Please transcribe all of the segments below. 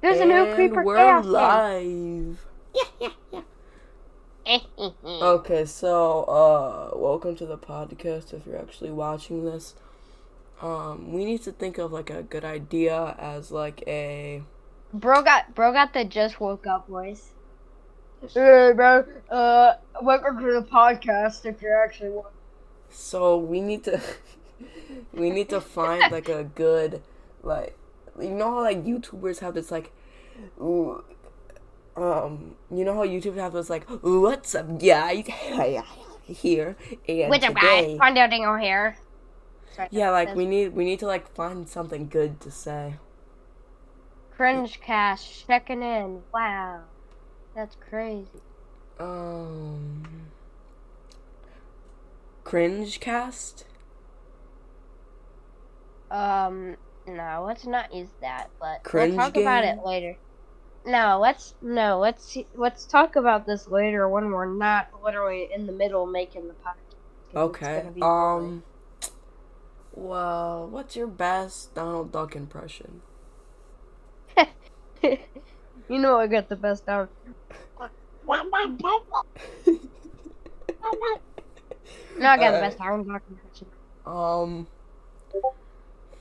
There's a new creeper we're chaos game. live. Okay, so uh welcome to the podcast if you're actually watching this. Um we need to think of like a good idea as like a Bro got bro got the just woke up voice. Hey bro, uh, welcome to the podcast. If you're actually watching. so we need to we need to find like a good like you know how like YouTubers have this like ooh, um you know how YouTube have this like what's up guys here and up, guys? today Find out your hair. Sorry, yeah like we need we need to like find something good to say cringe cast checking in. Wow, that's crazy. Um, cringe cast. Um, no, let's not use that. But Cringe we'll talk about it later. No, let's no, let's let's talk about this later when we're not literally in the middle making the podcast. Okay. Um. Well, what's your best Donald Duck impression? you know I got the best out. No, I got the best Aaron Clark impression. Um.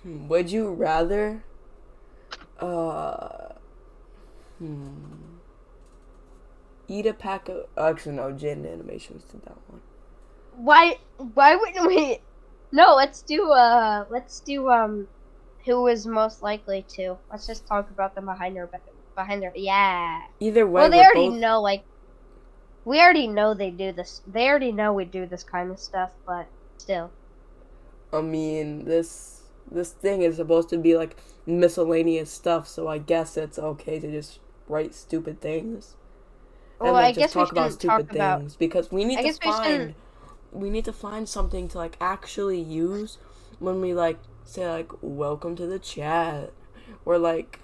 Hmm, Would you rather? Uh. Hmm. Eat a pack of. Actually, no. Jaden Animations did that one. Why? Why wouldn't we? No, let's do. Uh, let's do. Um, who is most likely to? Let's just talk about them behind their. Behind their. Yeah. Either way, Well, they already both- know. Like, we already know they do this. They already know we do this kind of stuff, but still. I mean, this this thing is supposed to be like miscellaneous stuff, so I guess it's okay to just write stupid things. Well, then I just guess we talk about shouldn't talk stupid about. things because we need I to we find shouldn't- we need to find something to like actually use when we like say like welcome to the chat or like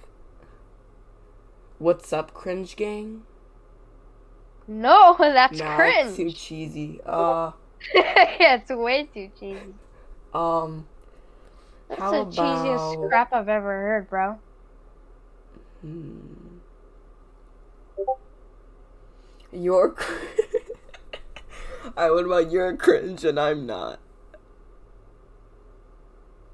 what's up cringe gang No, that's nah cringe. it's too cheesy uh yeah, it's way too cheesy. um That's How the cheesiest about- crap I've ever heard, bro. Hmm. You're. Alright, what about you're cringe and I'm not?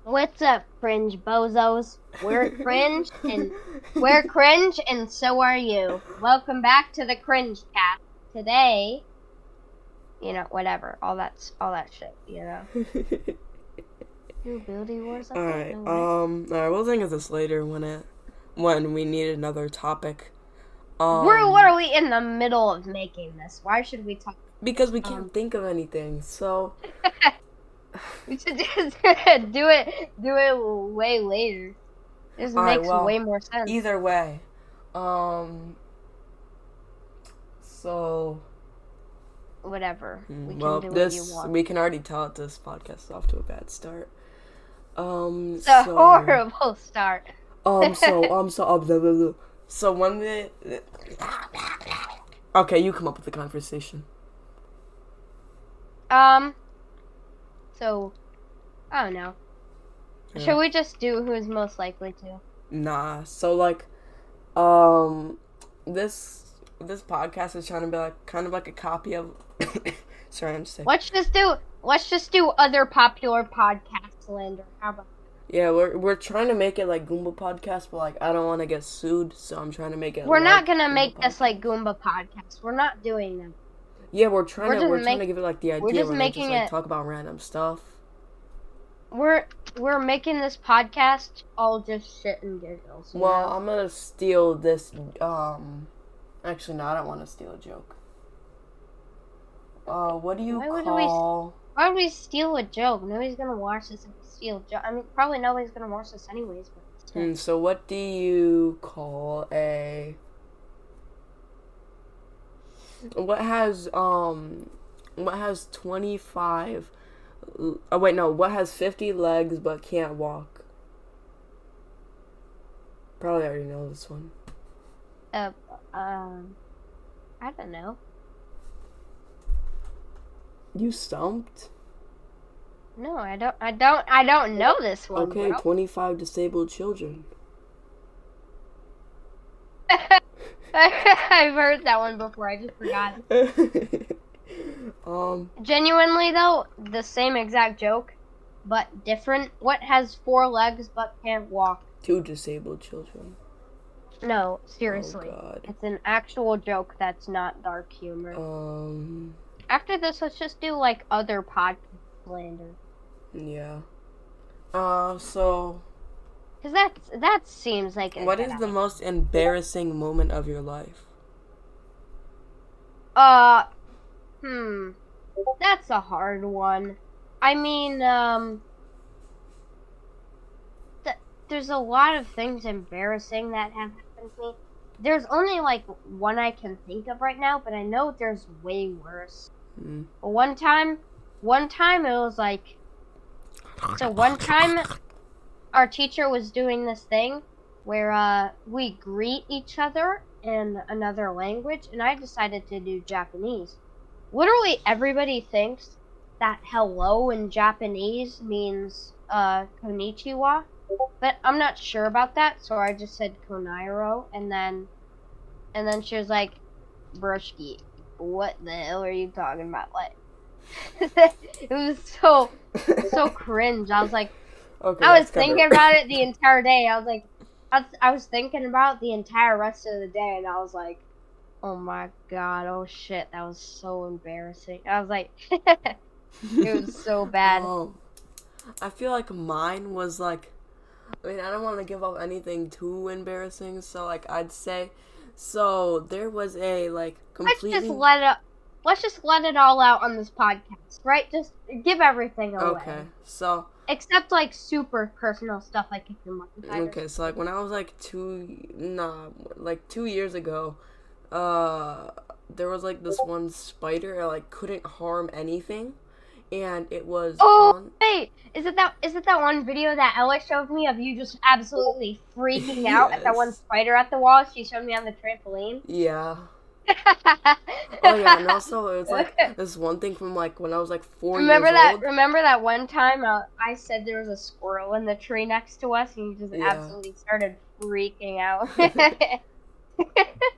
What's up, cringe bozos? We're cringe and we're cringe and so are you. Welcome back to the cringe cast. Today, you know, whatever, all that's all that shit, you know. New building wars. Alright, know what- um, alright, we'll think of this later when it. When we need another topic. Um, we're literally in the middle of making this. Why should we talk? Because we can't um, think of anything, so. We should just do it. Do it way later. This Alright, makes well, way more sense. Either way. Um. So. Whatever. We can well, do what this you want. we can already tell that this podcast is off to a bad start. Um, It's a so, horrible start. Um, so um, so um, blah, blah, blah. so when the okay, you come up with the conversation. Um. So, I don't know. Yeah. Should we just do who is most likely to? Nah, so like, um, this this podcast is trying to be like kind of like a copy of. Sorry, I'm sick. Let's just do. Let's just do other popular podcasts, How about? Yeah, we're we're trying to make it like Goomba podcast, but like I don't want to get sued, so I'm trying to make it. We're like not gonna Goomba make this like Goomba podcast. We're not doing that. Yeah, we're trying We're to we're trying to give it like the idea. we're just they making just, like, it- talk about random stuff. We're we're making this podcast all just shit and giggles. Well, know? I'm gonna steal this. Um, actually, no, I don't want to steal a joke. Uh, what do you Why call? Why would we steal a joke? Nobody's gonna watch this if we steal a joke. I mean, probably nobody's gonna watch this anyways. But still. Hmm, so, what do you call a? What has um, what has twenty five? Oh wait, no. What has fifty legs but can't walk? Probably already know this one. uh, um, I don't know. You stumped. No, I don't. I don't. I don't know this one. Okay, bro. 25 disabled children. I've heard that one before. I just forgot. um, Genuinely though, the same exact joke, but different. What has four legs but can't walk? two disabled children. No, seriously. Oh God. It's an actual joke that's not dark humor. Um, After this, let's just do like other podcast slander. yeah. Uh, so Cause that that seems like what good the most embarrassing moment of your life? Uh, hmm. That's a hard one. I mean, um, th- there's a lot of things embarrassing that have happened to me. There's only like one I can think of right now, but I know there's way worse. Hmm. One time, one time it was like, so one time our teacher was doing this thing where uh, we greet each other in another language, and I decided to do Japanese. Literally, everybody thinks that hello in Japanese means uh, konnichiwa, but I'm not sure about that, so I just said konairo, and then, and then she was like, Broshki, what the hell are you talking about? Like, it was so so cringe. I was like, okay. I was thinking about it the entire day. I was like, I was, I was thinking about the entire rest of the day, and I was like, oh my god, oh shit, that was so embarrassing. I was like, it was so bad. Um, I feel like mine was like, I mean, I don't want to give up anything too embarrassing, so like I'd say, so there was a like completely. Let's just let it. Let's just let it all out on this podcast, right? Just give everything away, okay. So except like super personal stuff, like if you're okay, so like when I was like two, nah, like two years ago, uh, there was like this one spider that like couldn't harm anything, and it was Oh on. wait, is it that is it that one video that Ella showed me of you just absolutely freaking out at that one spider at the wall? She showed me on the trampoline. Yeah. Oh yeah, and also it was like this one thing from like when I was like four remember years that? old. Remember that one time uh, I said there was a squirrel in the tree next to us, and you just Yeah. absolutely started freaking out.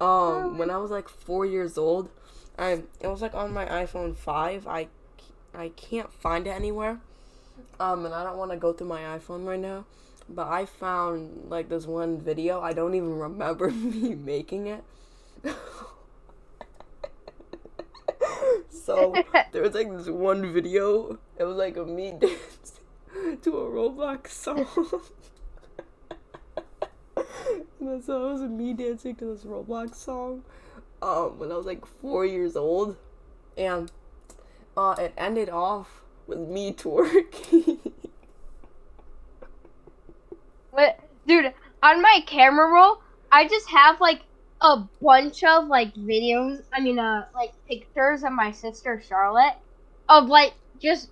Um, when I was like four years old, I it was like on my iPhone five. I I can't find it anywhere. Um, and I don't want to go through my iPhone right now. But I found like this one video. I don't even remember me making it. so there was like this one video. It was like a me dance to a Roblox song. and so it was me dancing to this Roblox song um, when I was like four years old. And uh, it ended off with me twerking. But dude, on my camera roll, I just have like a bunch of like videos. I mean, uh, like pictures of my sister Charlotte, of like just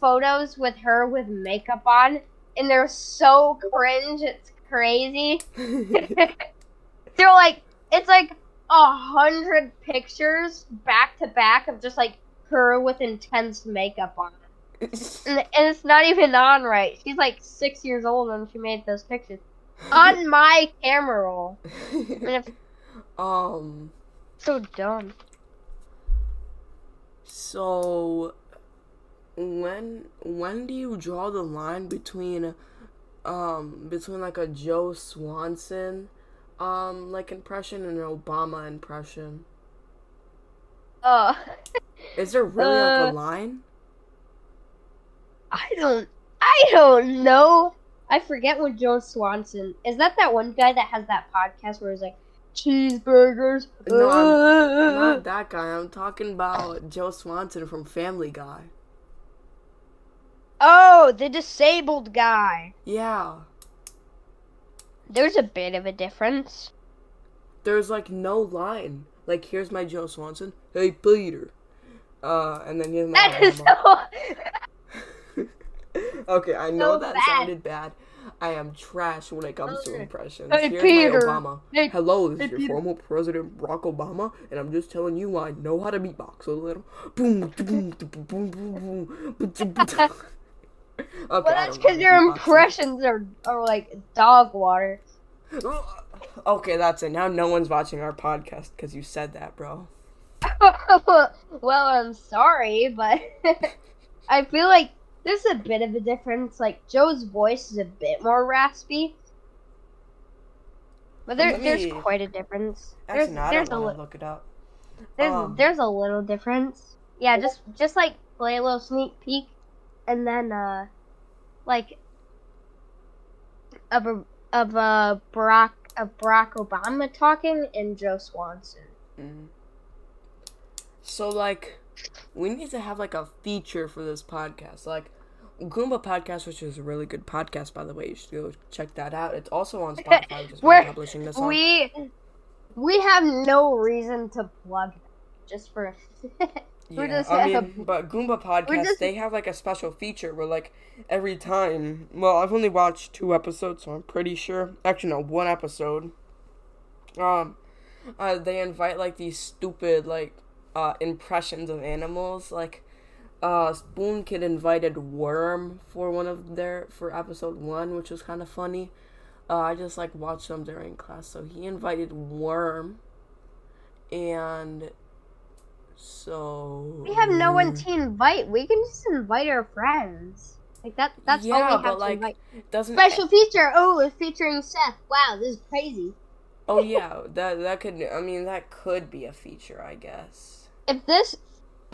photos with her with makeup on, and they're so cringe. It's crazy. they're like it's like a hundred pictures back to back of just like her with intense makeup on. And, and it's not even on right. She's like six years old when she made those pictures. On my camera roll. Um, so dumb. so when when do you draw the line between um between like a Joe Swanson um like impression and an Obama impression? Uh, Is there really like Uh, a line? I don't, I don't know. I forget what Joe Swanson is. That that one guy that has that podcast where he's like cheeseburgers. No, I'm uh, Not that guy. I'm talking about Joe Swanson from Family Guy. oh, the disabled guy. Yeah. There's a bit of a difference. There's like no line. Like here's my Joe Swanson. Hey Peter. Uh, and then here's my That is so. okay, I know so that bad. sounded bad. I am trash when it comes to impressions. Hey, Here's Peter. my Obama. Hey, Hello, this hey, is your Peter. former President Barack Obama, and I'm just telling you I know how to beatbox a little. Boom, boom, boom, boom, boom, boom, boom, boom. Okay, Well, that's because your impressions are are like dog water. Okay, that's it. Now no one's watching our podcast because you said that, bro. well, I'm sorry, but I feel like there's a bit of a difference. Like Joe's voice is a bit more raspy, but there, Let there's quite a difference. Actually, There's, no, there's a li- look it up. there's um, there's a little difference. Yeah, just just like play a little sneak peek, and then uh, like of a of uh Barack of Barack Obama talking and Joe Swanson. Mhm. So like, we need to have like a feature for this podcast, like Goomba Podcast, which is a really good podcast, by the way. You should go check that out. It's also on Spotify, which is We're- publishing this on. We we have no reason to plug them, just for Yeah, just- I mean, but Goomba Podcast, just- they have like a special feature where like every time. Well, I've only watched two episodes, so I'm pretty sure. Actually, no, one episode. Um, uh, they invite like these stupid like uh impressions of animals. Like, uh, Spoon Kid invited Worm for one of their for episode one, which was kind of funny. Uh, I just like watched them during class, so he invited Worm, and so we have no one mm. to invite. We can just invite our friends. Like that. That's all we have but, to like, invite. doesn't Special feature. Oh, it's featuring Seth. Wow, this is crazy. Oh yeah, that that could. I mean, that could be a feature, I guess. If this,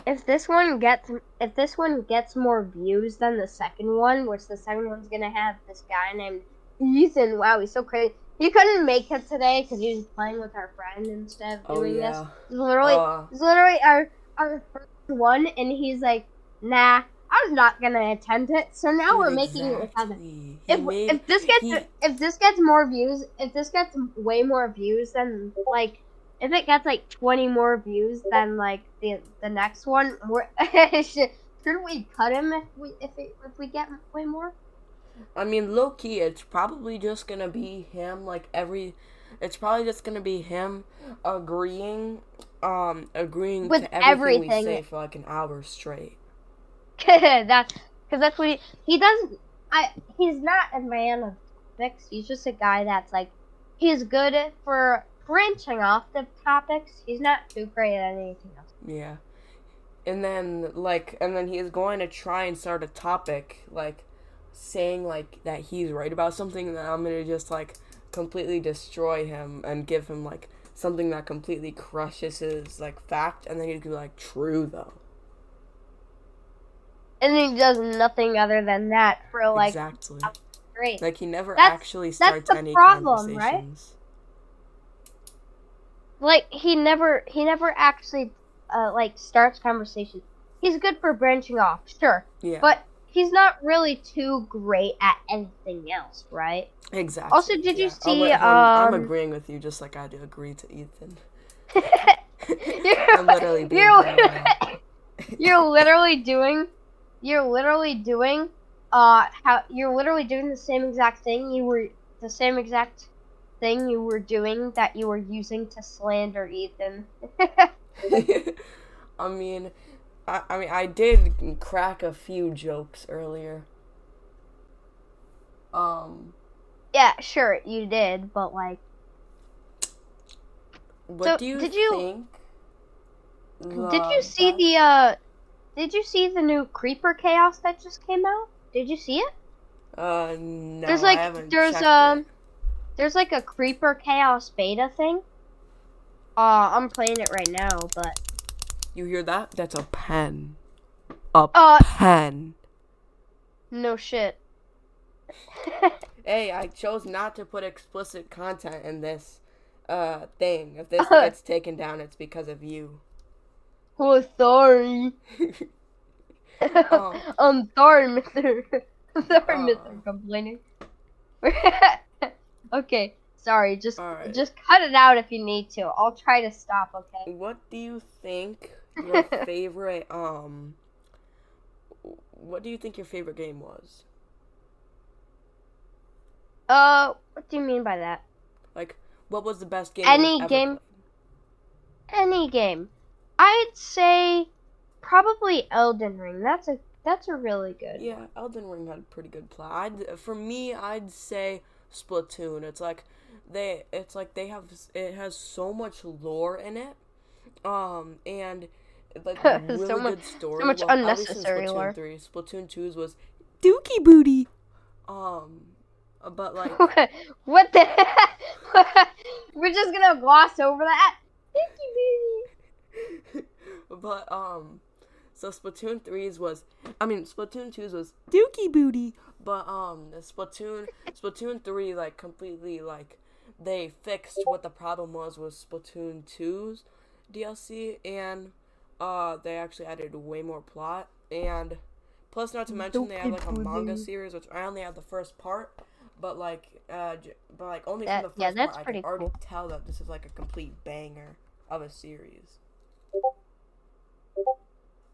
if this one gets, if this one gets more views than the second one, which the second one's gonna have this guy named Ethan. Wow, he's so crazy. He couldn't make it today because he was playing with our friend instead of Oh doing this. yeah. It's literally, Uh, it's literally our our first one, and he's like, "Nah, I'm not gonna attend it." So now we're making it without it. If, made- if this gets he- if this gets more views, if this gets way more views than like if it gets like 20 more views than like the the next one, we're, should shouldn't we cut him if we if it, if we get way more? I mean, low key, it's probably just gonna be him. Like every, it's probably just gonna be him agreeing, um, agreeing With to everything, we say for like an hour straight. that's because that's what he he doesn't. I he's not a man of topics. He's just a guy that's like he's good for branching off the topics. He's not too great at anything else. Yeah. And then like and then he is going to try and start a topic like saying like that he's right about something and then I'm to just like completely destroy him and give him like something that completely crushes his like fact and then he'd be like true though. And he does nothing other than that for like exactly. great. Like he never That's- actually that's starts the any problem, right? conversations. like he never he never actually uh, like starts conversation. He's good for branching off, sure, Yeah. but he's not really too great at anything else, right? exactly. Also, did you yeah. see, I'm, I'm, um, agreeing with you just like I do agree to Ethan. you're, I'm literally being you're, you're literally doing you're literally doing uh how you're literally doing the same exact thing you were the same exact thing you were doing that you were using to slander Ethan. I mean, I, I mean, I did crack a few jokes earlier. Um, yeah, sure you did, but like what So, do you did you- think? Did you see the uh did you see the new creeper chaos that just came out? Did you see it? Uh, no. there's I like haven't there's um it. there's like a creeper chaos beta thing. Uh I'm playing it right now, but You hear that? That's a pen. A Uh, pen. no shit. Hey, I chose not to put explicit content in this uh thing. If this Uh. gets taken down, it's because of you. oh sorry. Oh. I'm sorry, Mister. I'm sorry, Oh. Mister Complaining. okay, sorry. Just Alright. just cut it out if you need to. I'll try to stop. Okay. What do you think your favorite um what do you think your favorite game was? Uh, what do you mean by that? Like what was the best game Any game- played? Any game. I'd say probably Elden Ring. That's a that's a really good. Yeah, Elden Ring had a pretty good plot. I'd for me I'd say Splatoon. It's like they it's like they have it has so much lore in it, um, and like So really much- good story. much Well, unnecessary Splatoon lore. Three, Splatoon 2's was Dookie Booty. Um, but like What, what the? We're just gonna gloss over that. You, baby. but um so Splatoon 3's was I mean Splatoon 2's was Dookie Booty. But um Splatoon Splatoon 3 like completely like they fixed what the problem was with Splatoon 2's DLC and uh they actually added way more plot and plus not to mention they have like a manga Booty. series which I only have the first part but like uh j- but like only That- from the first yeah, that's part I pretty can already cool. tell that this is like a complete banger of a series.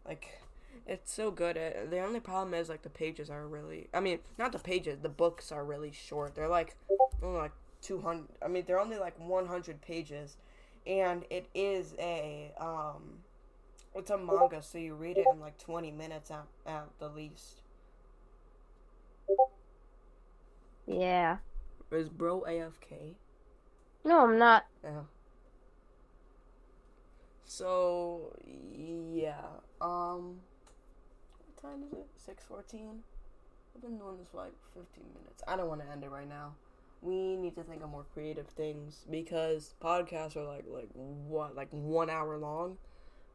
Like, it's so good. Uh, The only problem is like the pages are really. I mean, not the pages. The books are really short. They're like only like two hundred. I mean, they're only like one hundred pages, and it is a um, it's a manga, so you read it in like twenty minutes at at the least. Yeah. Is bro AFK? No, I'm not. Yeah. So yeah. Um what time is it? Six fourteen? I've been doing this for like fifteen minutes. I don't want to end it right now. We need to think of more creative things because podcasts are like like what like one hour long.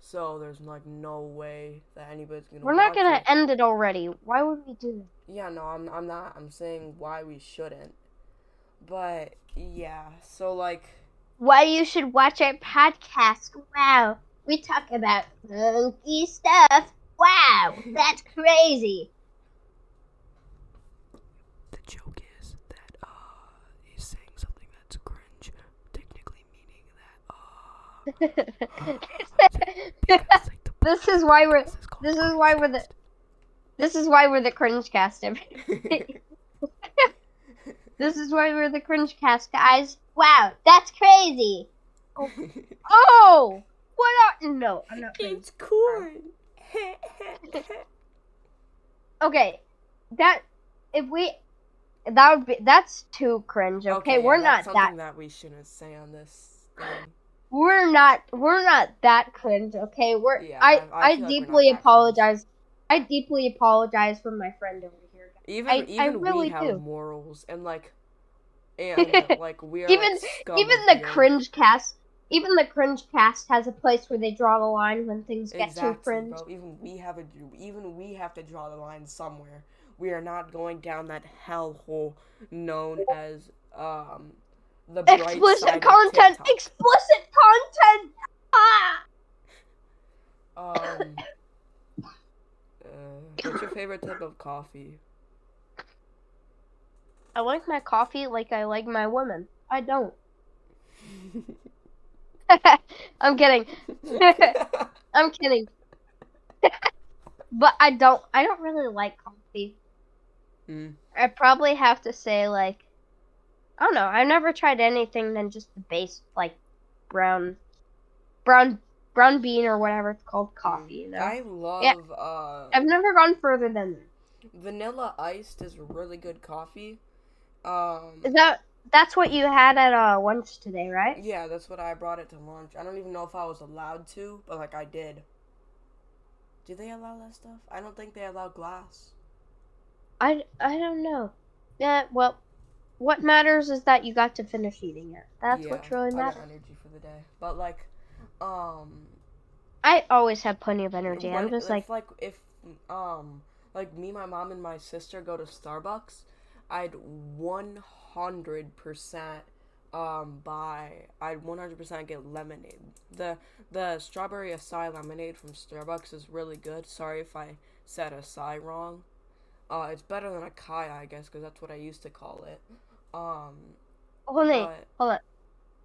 So there's like no way that anybody's gonna. We're not gonna it. end it already. Why would we do that? Yeah, no, I'm I'm not. I'm saying why we shouldn't. But yeah, so like Why you should watch our podcast? Wow, we talk about funky stuff. Wow, that's crazy. The joke is that uh he's saying something that's cringe, technically meaning that uh like the this is why we're. podcast is called This is why we're the. This is why we're the cringe cast. this is why we're the cringe cast, guys. Wow, that's crazy. Oh, what are no? I'm not. it's corn. Okay, that if we that would be that's too cringe. Okay, yeah, we're not that something that we shouldn't say on this thing. We're not we're not that cringe. Okay, we're Yeah, I I- I I, feel like deeply apologize. I deeply apologize for my friend over here. Even I- I even really we have do. morals and like and like we are Even- like, Even the cringe cast, even the cringe cast has a place where they draw the line when things get exactly, too cringe. bro. Even we have a even we have to draw the line somewhere. We are not going down that hellhole known as um the bright Explicit content. Explicit content. Ah. Um, uh, what's your favorite type of coffee? I like my coffee like I like my women. I don't. I'm kidding. I'm kidding. but I don't. I don't really like coffee. Mm. I probably have to say like, I don't know. I've never tried anything than just the base like brown, brown, brown bean or whatever it's called coffee. You know. I love Yeah. uh I've never gone further than that. vanilla iced is really good coffee. Um, Is that that's what you had at uh lunch today, right? yeah, that's what I brought it to lunch. I don't even know if I was allowed to, but like I did. Do they allow that stuff? I don't think they allow glass. I I don't know. Yeah. Well, what matters is that you got to finish eating it. That's yeah, what really matters. energy for the day, but like, um, I always have plenty of energy. when- I'm just like, like if um like me, my mom, and my sister go to Starbucks, I'd one hundred percent um buy I'd one hundred percent get lemonade. The the strawberry acai lemonade from Starbucks is really good. Sorry if I said acai wrong. Uh, it's better than acai, I guess, because that's what I used to call it. Um, hold on, hold on.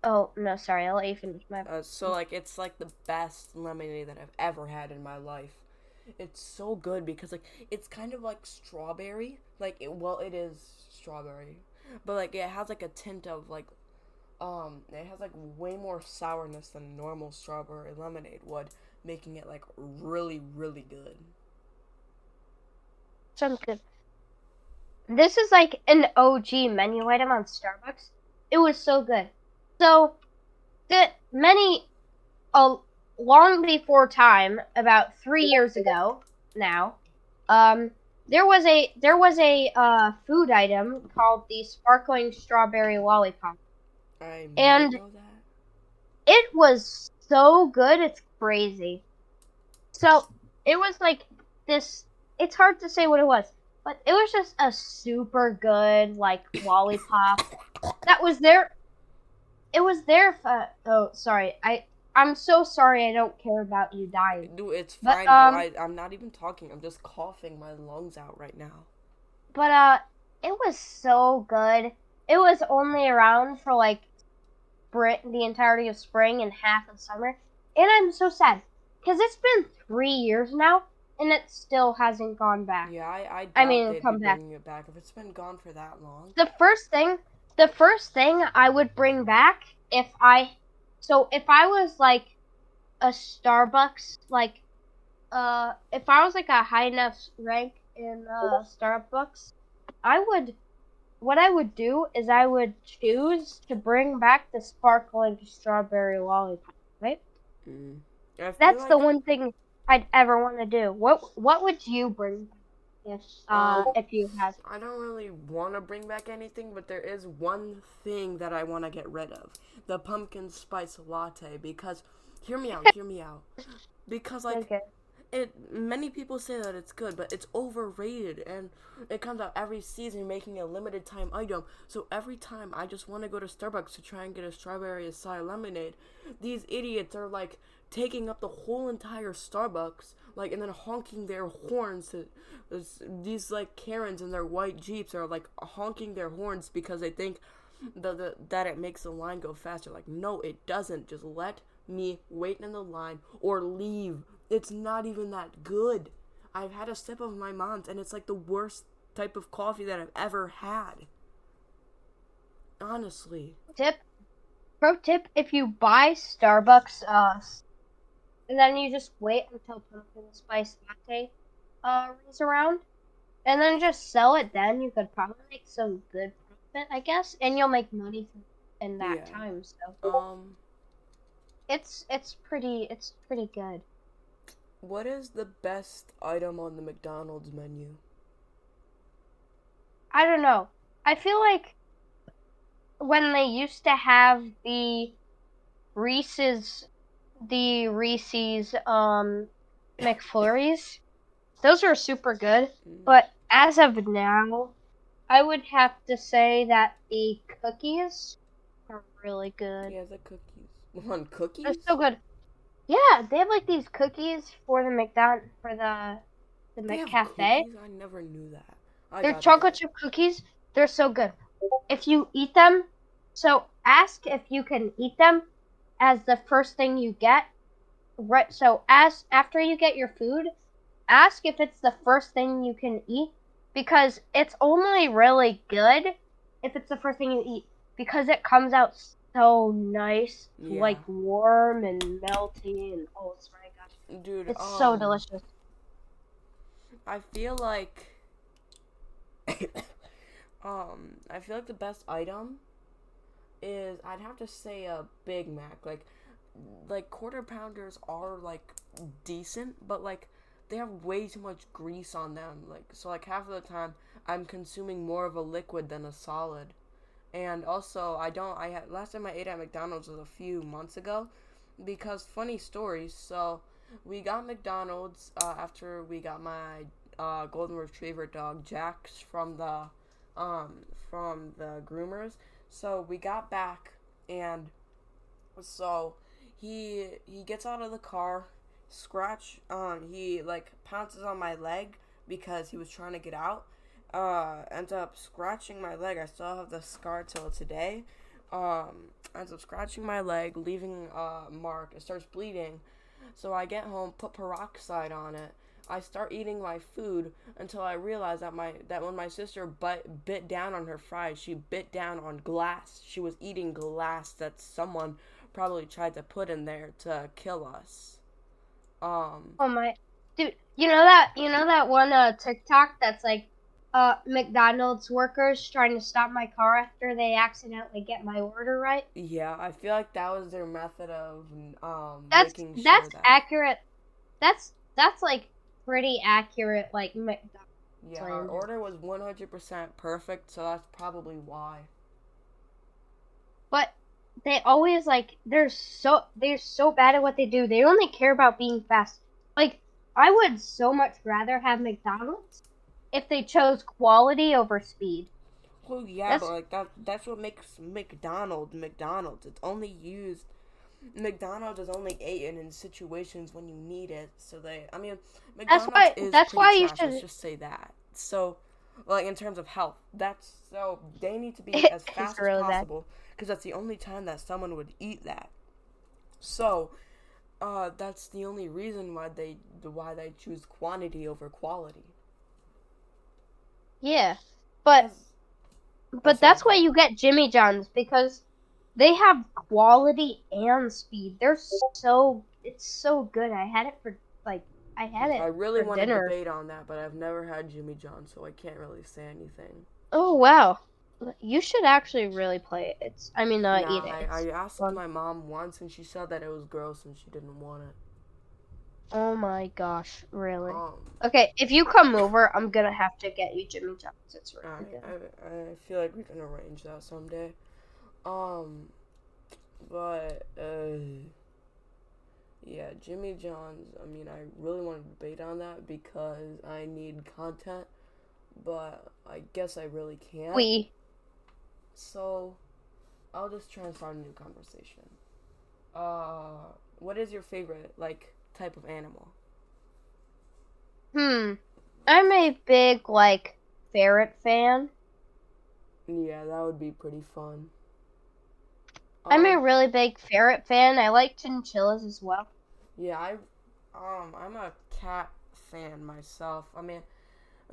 Oh no, sorry. I'll let you finish my. Uh, so like it's like the best lemonade that I've ever had in my life. It's so good because like it's kind of like strawberry. Like it, well, it is strawberry, but like it has like a tint of like um it has like way more sourness than normal strawberry lemonade would, making it like really really good. Sounds good. This is like an OG menu item on Starbucks. It was so good. So, the many, a long before time, about three years ago now, um, there was a there was a uh, food item called the sparkling strawberry lollipop. I And- that. It was so good, it's crazy. So it was like this. It's hard to say what it was, but it was just a super good like lollipop that was there. It was there. For, oh, sorry. I I'm so sorry. I don't care about you dying. Dude, it's But, fine, um, bro. I, I'm not even talking. I'm just coughing my lungs out right now. But uh, it was so good. It was only around for like spring, the entirety of spring and half of summer, and I'm so sad because it's been three years now and it still hasn't gone back. Yeah, I I, I mean, come back. it back if it's been gone for that long. The first thing, the first thing I would bring back if I, so if I was like a Starbucks, like, uh, if I was like a high enough rank in uh, Starbucks, I would, what I would do is I would choose to bring back the sparkling strawberry lollipop. Right? Mm. That's the like- one thing I'd ever want to do. What What would you bring if uh Um, if you had? I don't really want to bring back anything, but there is one thing that I want to get rid of: the pumpkin spice latte. Because, hear me out, hear me out. Because like Okay. it, many people say that it's good, but it's overrated, and it comes out every season, making a limited time item. So every time I just want to go to Starbucks to try and get a strawberry acai lemonade, these idiots are like taking up the whole entire Starbucks, like, and then honking their horns to these like Karens in their white jeeps are like honking their horns because they think the, the that it makes the line go faster. Like, no, it doesn't. Just let me wait in the line or leave. It's not even that good. I've had a sip of my mom's and it's like the worst type of coffee that I've ever had. Honestly. tip pro tip if you buy starbucks uh and then you just wait until pumpkin spice latte uh rolls around. And then just sell it then. You could probably make some good profit i guess. And you'll make money in that Yeah. time so. Um it's it's pretty it's pretty good. what is the best item on the McDonald's menu? i don't know. I feel like when they used to have the reese's the reese's um mcflurries those are super good. But as of now, I would have to say that the cookies are really good. Yeah, the cookies. On cookies? They're so good. Yeah, they have like these cookies for the McDonald for the the They McCafe. I never knew that. I They're chocolate get chip cookies. They're so good. If you eat them, so ask if you can eat them as the first thing you get. Right. So as after you get your food, ask if it's the first thing you can eat because it's only really good if it's the first thing you eat because it comes out so nice, Yeah. like warm and melty and oh, it's my gosh. Dude, it's so um, delicious. I feel like um I feel like the best item is I'd have to say a Big Mac. Like like quarter pounders are like decent, but like they have way too much grease on them. Like so like half of the time I'm consuming more of a liquid than a solid. And also I don't I had last time I ate at McDonald's was a few months ago because funny story, so we got McDonald's uh, after we got my uh, golden retriever dog Jax from the um from the groomers. So we got back and so he he gets out of the car, scratch um he like pounces on my leg because he was trying to get out. Uh ends up scratching my leg. I still have the scar till today. Um ends up scratching my leg, leaving a mark. It starts bleeding. So I get home, put peroxide on it. I start eating my food until I realize that my that when my sister bit bit down on her fries, she bit down on glass. She was eating glass that someone probably tried to put in there to kill us. Um, Oh my, dude! You know that you know that one uh TikTok that's like, uh, McDonald's workers trying to stop my car after they accidentally get my order right. Yeah, I feel like that was their method of um That's making sure that's that accurate. That's that's like pretty accurate. Like McDonald's. yeah, our order was 100% perfect, so that's probably why. but they always like they're so they're so bad at what they do. They only care about being fast. Like I would so much rather have McDonald's if they chose quality over speed. Well, yeah, That's- but like that that's what makes McDonald's McDonald's. It's only used McDonald's is only eaten in situations when you need it. So they I mean McDonald's why- is that's why you should- just say that. So like in terms of health, that's so they need to be as fast as possible because that's the only time that someone would eat that. So uh, that's the only reason why they why they choose quantity over quality. Yeah. But but That's that's why you get Jimmy John's because they have quality and speed. They're so it's so good. I had it for like I had it. I really want to debate on that, but I've never had Jimmy John, so I can't really say anything. Oh wow. You should actually really play it. It's I mean not Nah, eat it. I, I asked fun. my mom once, and she said that it was gross, and she didn't want it. oh my gosh, really? Um, Okay, if you come over, I'm gonna have to get you Jimmy John's. It's I, really good. I, I feel like we can arrange that someday. Um, but uh, yeah, Jimmy John's. I mean, I really want to debate on that because I need content, but I guess I really can't. We So, I'll just try and start a new conversation. Uh, what is your favorite like type of animal? hmm. I'm a big like ferret fan. Yeah, that would be pretty fun. I'm a Um, really big ferret fan. I like chinchillas as well. yeah, I um I'm a cat fan myself. I mean,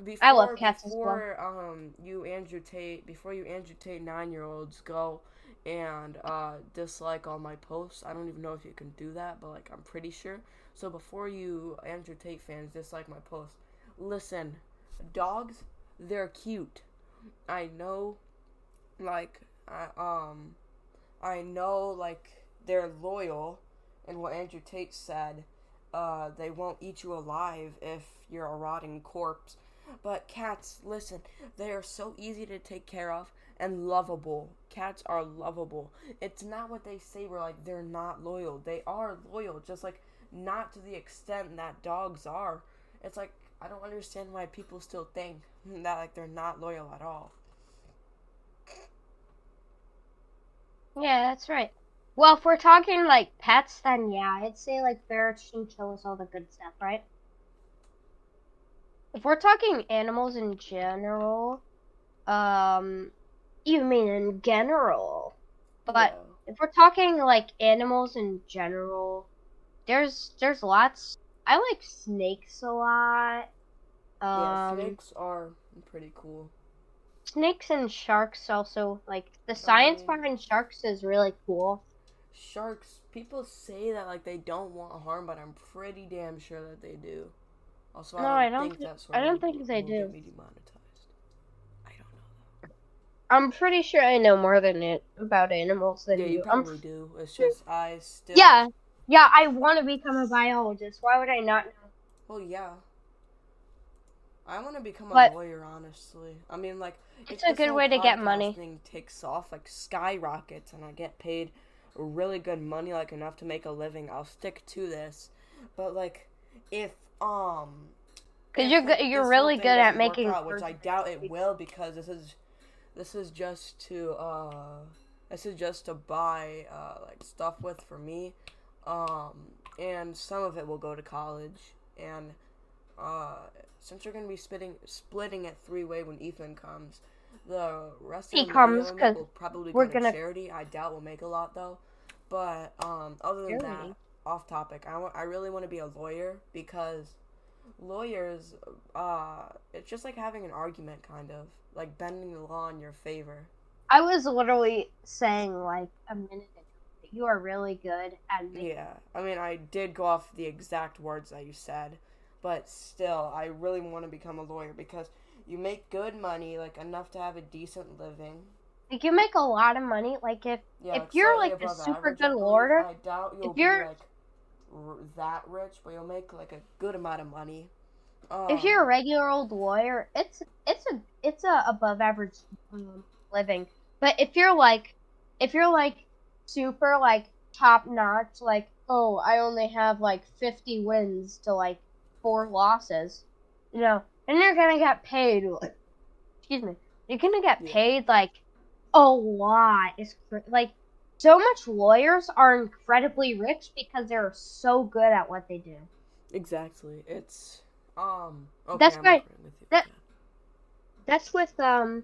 before I love cats as well. before um you Andrew Tate before you Andrew Tate nine year olds go and uh dislike all my posts. I don't even know if you can do that, but like I'm pretty sure. So before you Andrew Tate fans dislike my posts, listen, dogs, they're cute. I know, like I um, I know like they're loyal, and what Andrew Tate said, uh, they won't eat you alive if you're a rotting corpse. But cats, listen, they are so easy to take care of and lovable. Cats are lovable. It's not what they say we're like they're not loyal. They are loyal, just like not to the extent that dogs are. It's like I don't understand why people still think that like they're not loyal at all. Yeah, that's right. Well, if we're talking like pets, then yeah, I'd say like ferrets, and chinchillas, all the good stuff, right? If we're talking animals in general, um, you mean in general? But Yeah. if we're talking like animals in general, there's there's lots. I like snakes a lot. yeah, Um, snakes are pretty cool. Snakes and sharks also like the oh, science mean- behind sharks is really cool. Sharks, people say that like they don't want harm, but I'm pretty damn sure that they do. Also, No, I I don't, don't think thi- that sort I don't think they do. me demonetized. I don't know. I'm pretty sure I know more than it about animals than Yeah, you. you I'm probably do. It's just I still. Yeah, yeah, I want to become a biologist. Why would I not know? Well, yeah. I want to become a lawyer, honestly. I mean, like, It's a good way to get money. podcasting takes off, like, skyrockets, and I get paid really good money, like, enough to make a living, I'll stick to this. But, like, if, um, because you're good- you're really good at making out, which I doubt it will, because this is. This is just to, uh. This is just to buy, uh, like, stuff with for me. Um, and some of it will go to college. And, uh, since we're gonna be splitting splitting it three way when Ethan comes, the rest He of the comes, money that we 'cause make will probably we're gonna- charity. I doubt we'll make a lot though. But um, other than Charity? that, off topic, I want I really want to be a lawyer because lawyers, uh, it's just like having an argument, kind of like bending the law in your favor. I was literally saying like a minute ago that you are really good at making. Yeah, I mean, I did go off the exact words that you said, but still, I really want to become a lawyer because you make good money, like enough to have a decent living. Like you make a lot of money. Like if Yeah, If like, you're, like, a super good lawyer, I doubt you'll you're- be like r- that rich, but you'll make like a good amount of money. Um, if you're a regular old lawyer, it's it's a it's a above average um, living. But if you're like if you're like super like top notch, like oh I only have like 50 wins to like four losses, you know, and you're gonna get paid. Like, excuse me, you're gonna get paid like a lot. It's like so much lawyers are incredibly rich because they're so good at what they do. exactly, it's um. Okay, That's I'm why- with you that- that's with um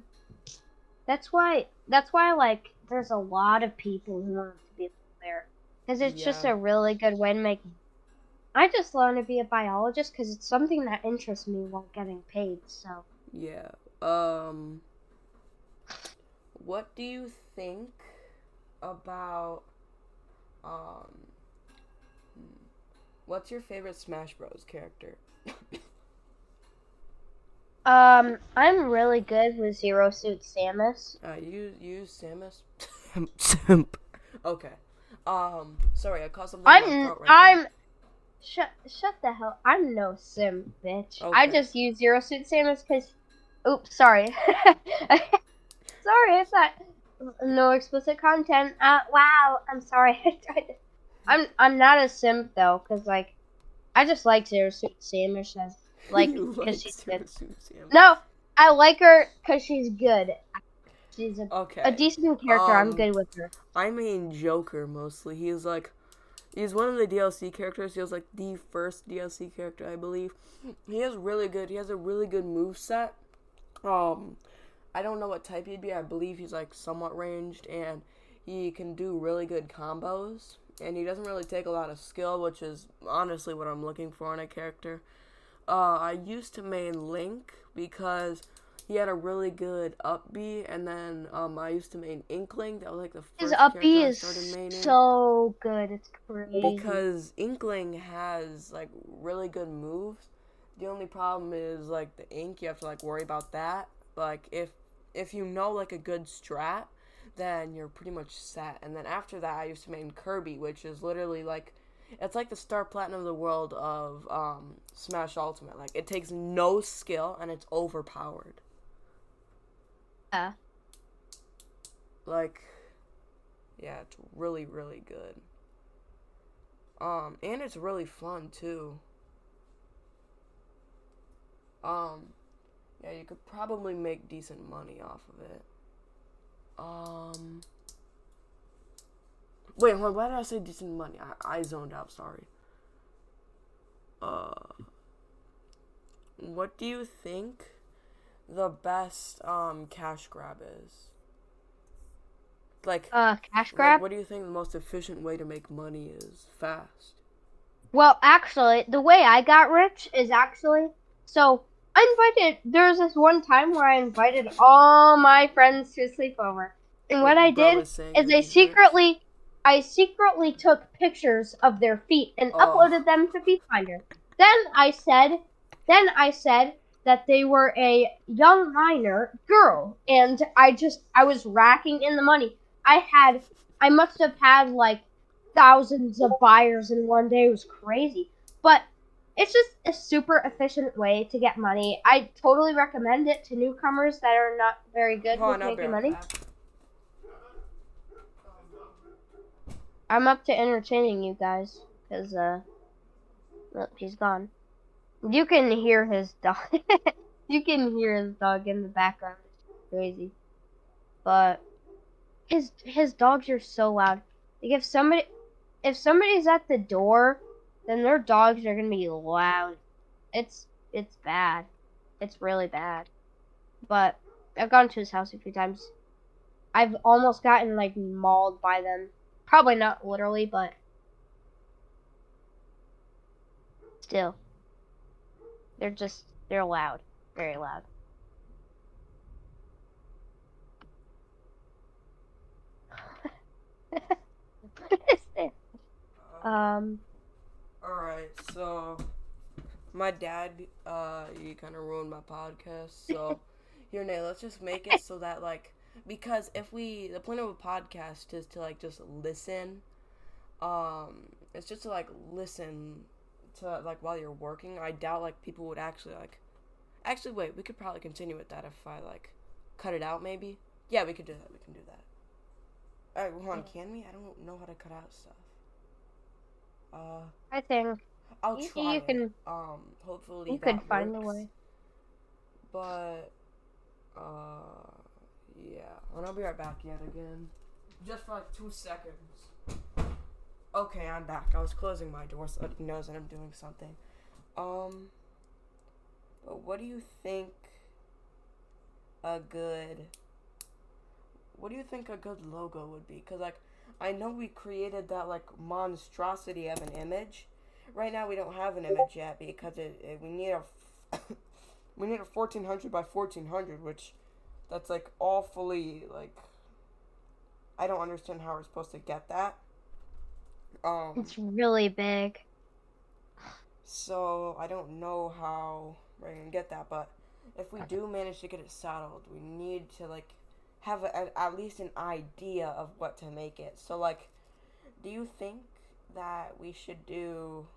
that's why that's why like there's a lot of people who want to be a lawyer because it's just a really good way to make i just want to be a biologist because it's something that interests me while getting paid so Yeah. Um what do you think about um hmm, what's your favorite Smash Bros character? um i'm really good with zero suit samus Uh you use Samus? Simp. Okay. Um sorry, I caught something i'm right i'm shut shut the hell i'm no sim bitch. I just use zero suit samus because oops sorry. Sorry i thought no explicit content. Uh wow i'm sorry. I tried to i'm i'm not a simp though because like i just like zero suit samus as like because she's good. no i like her because she's good. She's a, Okay. a decent character i'm um, good with her. I mean Joker mostly. He's like he's one of the DLC characters. He was like the first DLC character, I believe. He has really good he has a really good move set. Um I don't know what type he'd be. I believe he's like somewhat ranged and he can do really good combos. And he doesn't really take a lot of skill, which is honestly what I'm looking for in a character. Uh, I used to main Link because he had a really good up B, and then um, I used to main Inkling. That was like the first his up B is started maining. so good it's crazy because Inkling has like really good moves. The only problem is like the ink. You have to like worry about that. But like if if you know like a good strat, then you're pretty much set. And then after that, I used to main Kirby, which is literally like it's like the star platinum of the world of um, Smash Ultimate. Like it takes no skill and it's overpowered. Yeah. Like, yeah, it's really really good. Um, and it's really fun too. Um, yeah, you could probably make decent money off of it. Um, wait, hold on, why did I say decent money? I, I zoned out. Sorry. Uh, what do you think the best um cash grab is? Like, uh cash like, grab what do you think the most efficient way to make money is fast? Well, actually, the way I got rich is actually so I invited. There was this one time where I invited all my friends to a sleepover, and what I did is I he's rich. secretly, I secretly took pictures of their feet and Oh. uploaded them to FeetFinder. Then I said, then I said that they were a young minor girl, and I just I was racking in the money. I had, I must have had like thousands of buyers in one day. It was crazy. But it's just a super efficient way to get money. I totally recommend it to newcomers that are not very good Hold with making money. back. I'm up to entertaining you guys because uh, look, he's gone. You can hear his dog. you can hear his dog in the background. It's crazy, but his his dogs are so loud. Like if somebody if somebody's at the door, then their dogs are gonna be loud. It's it's bad. It's really bad. But I've gone to his house a few times. I've almost gotten like mauled by them. Probably not literally, but still. They're just they're loud. Very loud. what is this? Um Alright, so my dad, uh, he kind of ruined my podcast. So here, Nate, let's just make it so that like because if we the point of a podcast is to like just listen, um, it's just to like listen to like while you're working. I doubt like people would actually like. Actually, wait, we could probably continue with that if I like cut it out. Maybe. Yeah, we could do that. We can do that. All right, hold on. Can we? I don't know how to cut out stuff. Uh, I think I'll You- try. you it. can- Um, hopefully you could find a way. But, uh, yeah. And I'll be right back yet again. Just for like two seconds. Okay, I'm back. I was closing my door so it knows that I'm doing something. Um, but what do you think a good. What do you think a good logo would be? Because, like, I know we created that, like, monstrosity of an image. Right now, we don't have an image yet because it, it we need a. we need a 1400 by 1400 which that's like awfully like i don't understand how we're supposed to get that um It's really big. so i don't know how we're gonna get that but if we do manage to get it saddled we need to like have a, a- at least an idea of what to make it. So like do you think that we should do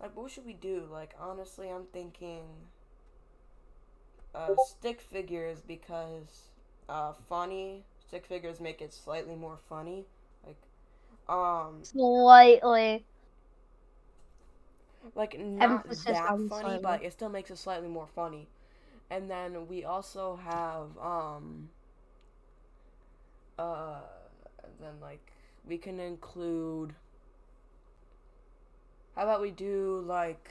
like what should we do? Like honestly i'm thinking uh, stick figures because uh, funny stick figures make it slightly more funny um Slightly. like not that funny, slightly. but it still makes it slightly more funny. And then we also have um uh then like we can include how about we do like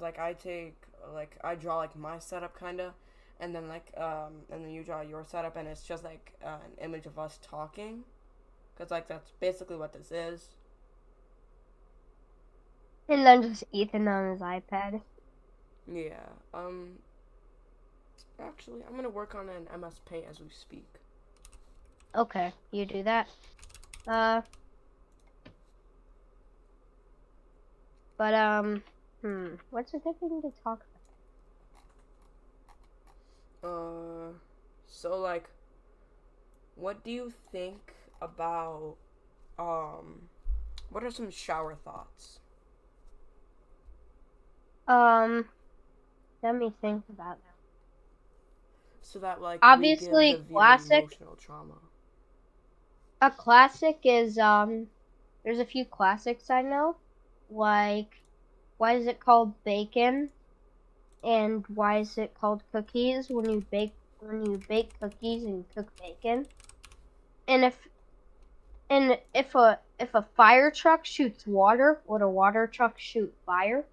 like I take like I draw like my setup kind of and then like um and then you draw your setup and it's just like uh, an image of us talking cuz like that's basically what this is. And then just Ethan on his iPad. Yeah. Um. Actually, I'm gonna work on an MS Paint as we speak. Okay, you do that. Uh. But um, hmm, what's a good thing to talk about? Uh. So like, what do you think about um? What are some shower thoughts? Um, let me think about that. So that like Obviously, we give the viewer classic- emotional trauma. A classic is um, there's a few classics I know, like why is it called bacon, and why is it called cookies when you bake when you bake cookies and cook bacon, and if and if a if a fire truck shoots water, would a water truck shoot fire?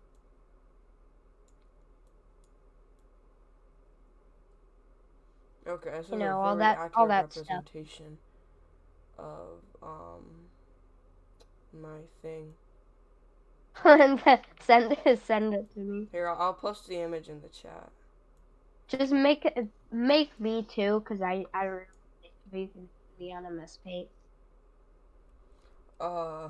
Okay, is You know, a all that- all that stuff. representation of um my thing. and then send it send it to me. Here, I'll, I'll post the image in the chat. Just make it make me too, cause I I really like to be be on a MS Paint. Uh.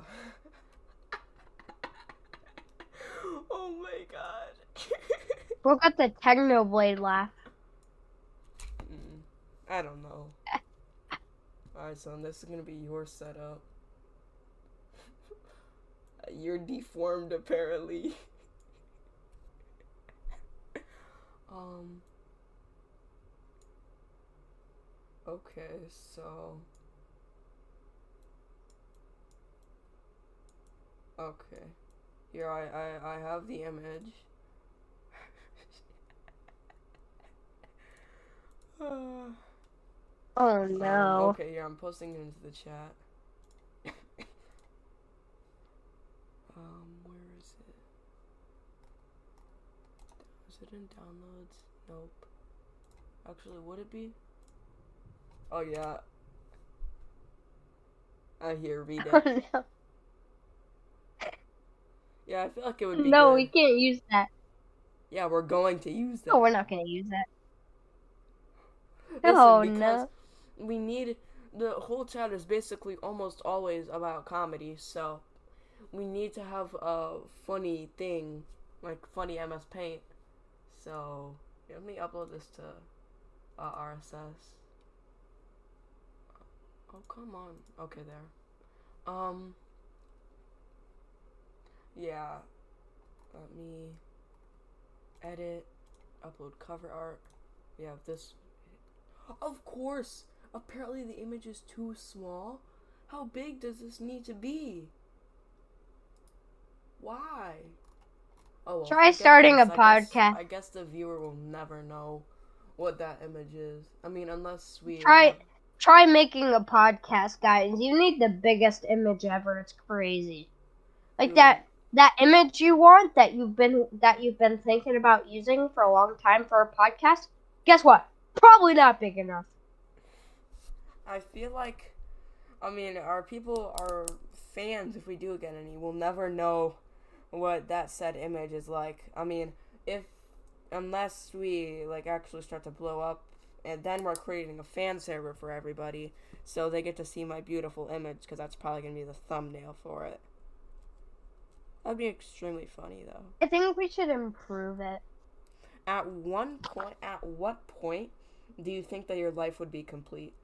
oh my god. Broke out the Technoblade laugh. Mm, I don't know. Alright, son, this is gonna be your setup. You're deformed, apparently. um. Okay, so. Okay. Here, I, I, I have the image. Oh um, no. okay, yeah, I'm posting it into the chat. um, where is it? Is it in downloads? Nope. Actually, would it be? Oh yeah. I hear read Oh no. Yeah, I feel like it would be No, good. we can't use that. Yeah, we're going to use that. No, we're not gonna use that. Listen, Oh, because no. We need the whole chat is basically almost always about comedy, so we need to have a funny thing, like funny MS Paint. So let me upload this to uh, RSS. Oh come on. Okay, there. Um. Yeah. Let me edit, upload cover art. We have this. Of course. Apparently the image is too small. How big does this need to be? Why? Oh, well, Try starting a I guess- podcast. I guess the viewer will never know what that image is. I mean, unless we Try- have- Try making a podcast, guys. You need the biggest image ever. It's crazy. Like Dude. that that image you want that you've been that you've been thinking about using for a long time for a podcast. Guess what? Probably not big enough. I feel like, I mean, our people, our fans, if we do get any, will never know what that said image is like. I mean, if unless we like actually start to blow up, and then we're creating a fan server for everybody, so they get to see my beautiful image, because that's probably gonna be the thumbnail for it. That'd be extremely funny though. I think we should improve it. At one point, at what point do you think that your life would be complete?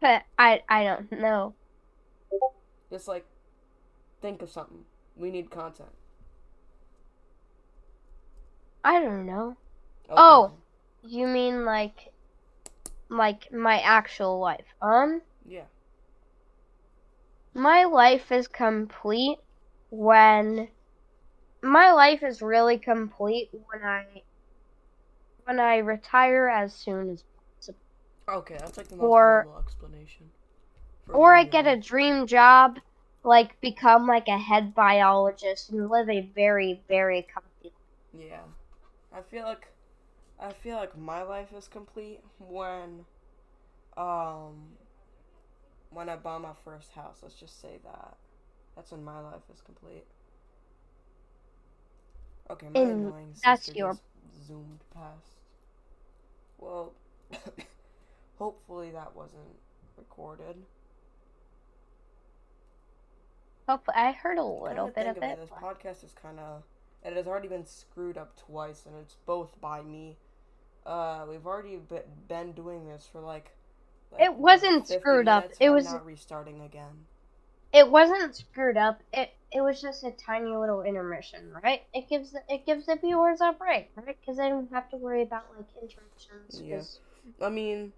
But I I don't know. Just like, think of something. We need content. I don't know. Okay. Oh. You mean like like my actual life? Um Yeah. My life is complete when my life is really complete when I when I retire as soon as possible. Okay, that's like the most Or- normal explanation. or I get a dream job like become like a head biologist and live a very very comfy Yeah. I feel like I feel like my life is complete when um when I buy my first house. Let's just say that. That's when my life is complete. Okay, my And annoying that's your- zoomed past. Well, hopefully that wasn't recorded. Hopefully, I heard a little bit think of it. This podcast is kind of. It has already been screwed up twice, and it's both by me. Uh, we've already been doing this for like. Like, It wasn't screwed up. It was- not restarting again. It wasn't screwed up. It it was just a tiny little intermission, right? It gives the, it gives the viewers a break, right? Because they don't have to worry about like interruptions. Yeah. 'cause- I mean,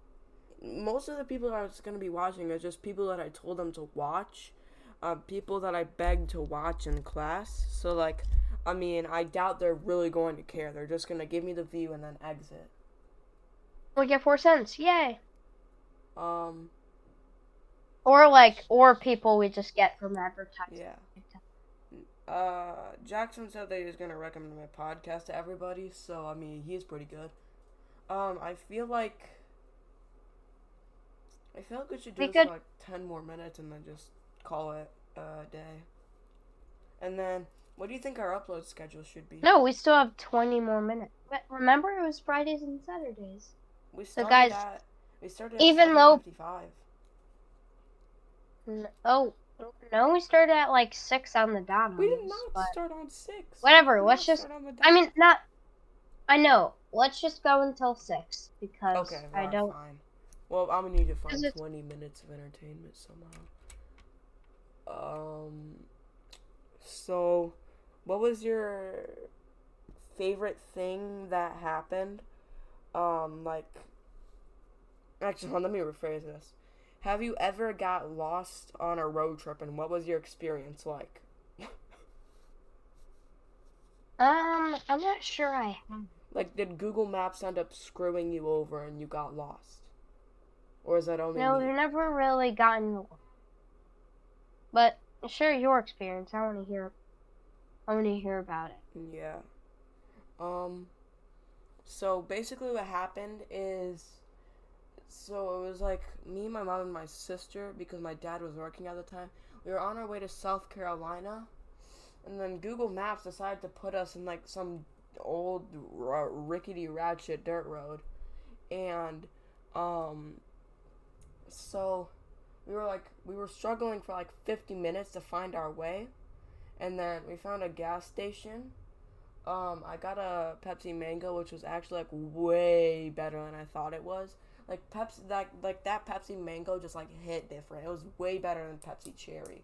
most of the people that are going to be watching are just people that I told them to watch, uh, people that I begged to watch in class. So like, I mean, I doubt they're really going to care. They're just going to give me the view and then exit. we get four cents, yay! Um, Or like, or people we just get from advertising. yeah. Uh, Jackson said that he was gonna recommend my podcast to everybody, so I mean he's pretty good. Um, I feel like I feel like we should do We this could- for like ten more minutes and then just call it a day. And then, what do you think our upload schedule should be? No, we still have twenty more minutes. But remember, it was Fridays and Saturdays. we started guys, at we started at even though- 7:55. N- Oh no, we started at like six on the dot. we did not but- start on six. Whatever, let's just- start on the I mean, not. I know. Let's just go until six because Okay, I don't. fine. Well, I'm gonna need to find 20 minutes of entertainment somehow. Um, so, what was your favorite thing that happened? Um, like, actually, let me rephrase this. Have you ever got lost on a road trip, and what was your experience like? Um, I'm not sure I have. Like, did Google Maps end up screwing you over and you got lost? Or is that only No, we've never really gotten. But share your experience. I want to hear. I want to hear about it. Yeah. Um so basically what happened is so it was like me, my mom and my sister because my dad was working at the time. We were on our way to South Carolina and then Google Maps decided to put us in like some old r- rickety ratchet dirt road. And um so we were like we were struggling for like 50 minutes to find our way and then we found a gas station um i got a pepsi mango which was actually like way better than i thought it was like pepsi that like that pepsi mango just like hit different it was way better than pepsi cherry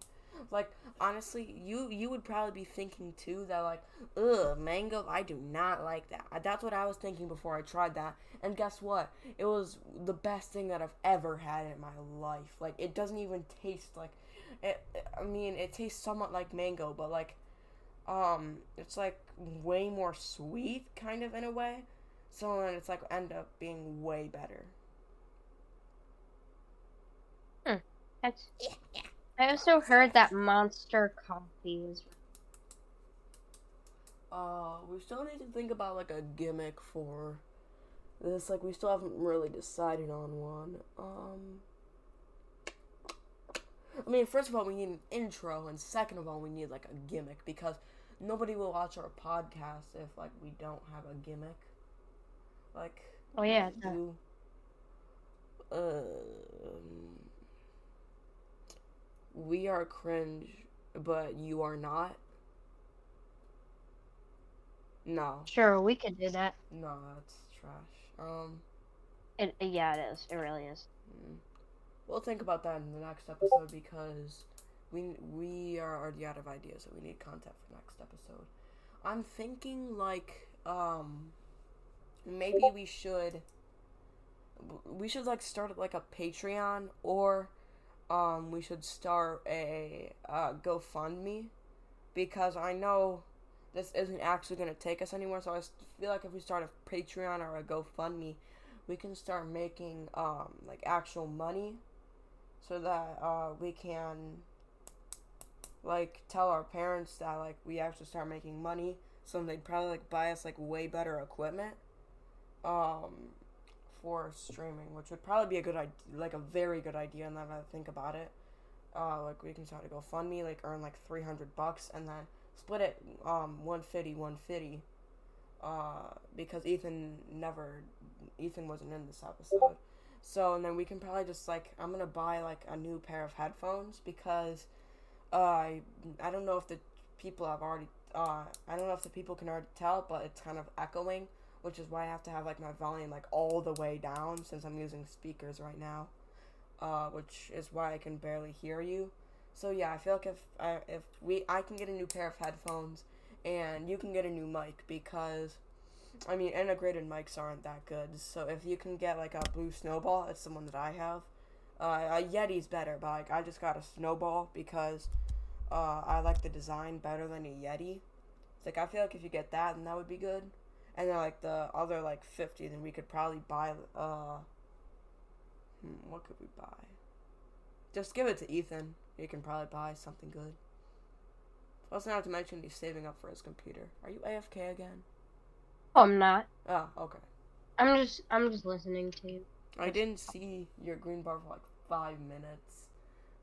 like honestly, you you would probably be thinking too that like, ugh, mango. I do not like that. That's what I was thinking before I tried that. And guess what? It was the best thing that I've ever had in my life. Like it doesn't even taste like, it. I mean, it tastes somewhat like mango, but like, um, it's like way more sweet, kind of in a way. So then it's like end up being way better. Hmm. That's yeah, yeah. I also heard that Monster Coffee is. Uh, we still need to think about like a gimmick for this. Like, we still haven't really decided on one. Um, I mean, first of all, we need an intro, and second of all, we need like a gimmick because nobody will watch our podcast if like we don't have a gimmick. Like, oh yeah, do. Um, we are cringe, but you are not. No. Sure, we could do that. No, that's trash. Um. It yeah, it is. It really is. Mm. We'll think about that in the next episode because we we are already out of ideas, so we need content for next episode. I'm thinking like um maybe we should we should like start like a Patreon or um, we should start a uh, GoFundMe because I know this isn't actually going to take us anywhere. So I feel like if we start a Patreon or a GoFundMe, we can start making um, like actual money so that uh, we can like tell our parents that like we actually start making money so they'd probably like buy us like way better equipment um for streaming, which would probably be a good idea, like a very good idea. And then I think about it, uh, like we can start to GoFundMe, like earn like three hundred bucks, and then split it um 150 150 uh because Ethan never Ethan wasn't in this episode. So and then we can probably just like I'm to buy like a new pair of headphones because uh I I don't know if the people have already uh I don't know if the people can already tell, but it's kind of echoing which is why I have to have like my volume like all the way down since I'm using speakers right now, uh, which is why I can barely hear you. So yeah, I feel like if I, if we I can get a new pair of headphones and you can get a new mic because I mean integrated mics aren't that good. So if you can get like a blue snowball, it's the one that I have. Uh, a Yeti's better, but like I just got a snowball because uh, I like the design better than a Yeti. It's like I feel like if you get that, then that would be good and then like the other like 50 then we could probably buy uh hmm, what could we buy? Just give it to ethan. He can probably buy something good. Also not to mention he's saving up for his computer. Are you afk again? Oh i'm not. Oh okay. I'm just i'm just listening to you. I didn't see your green bar for like five minutes.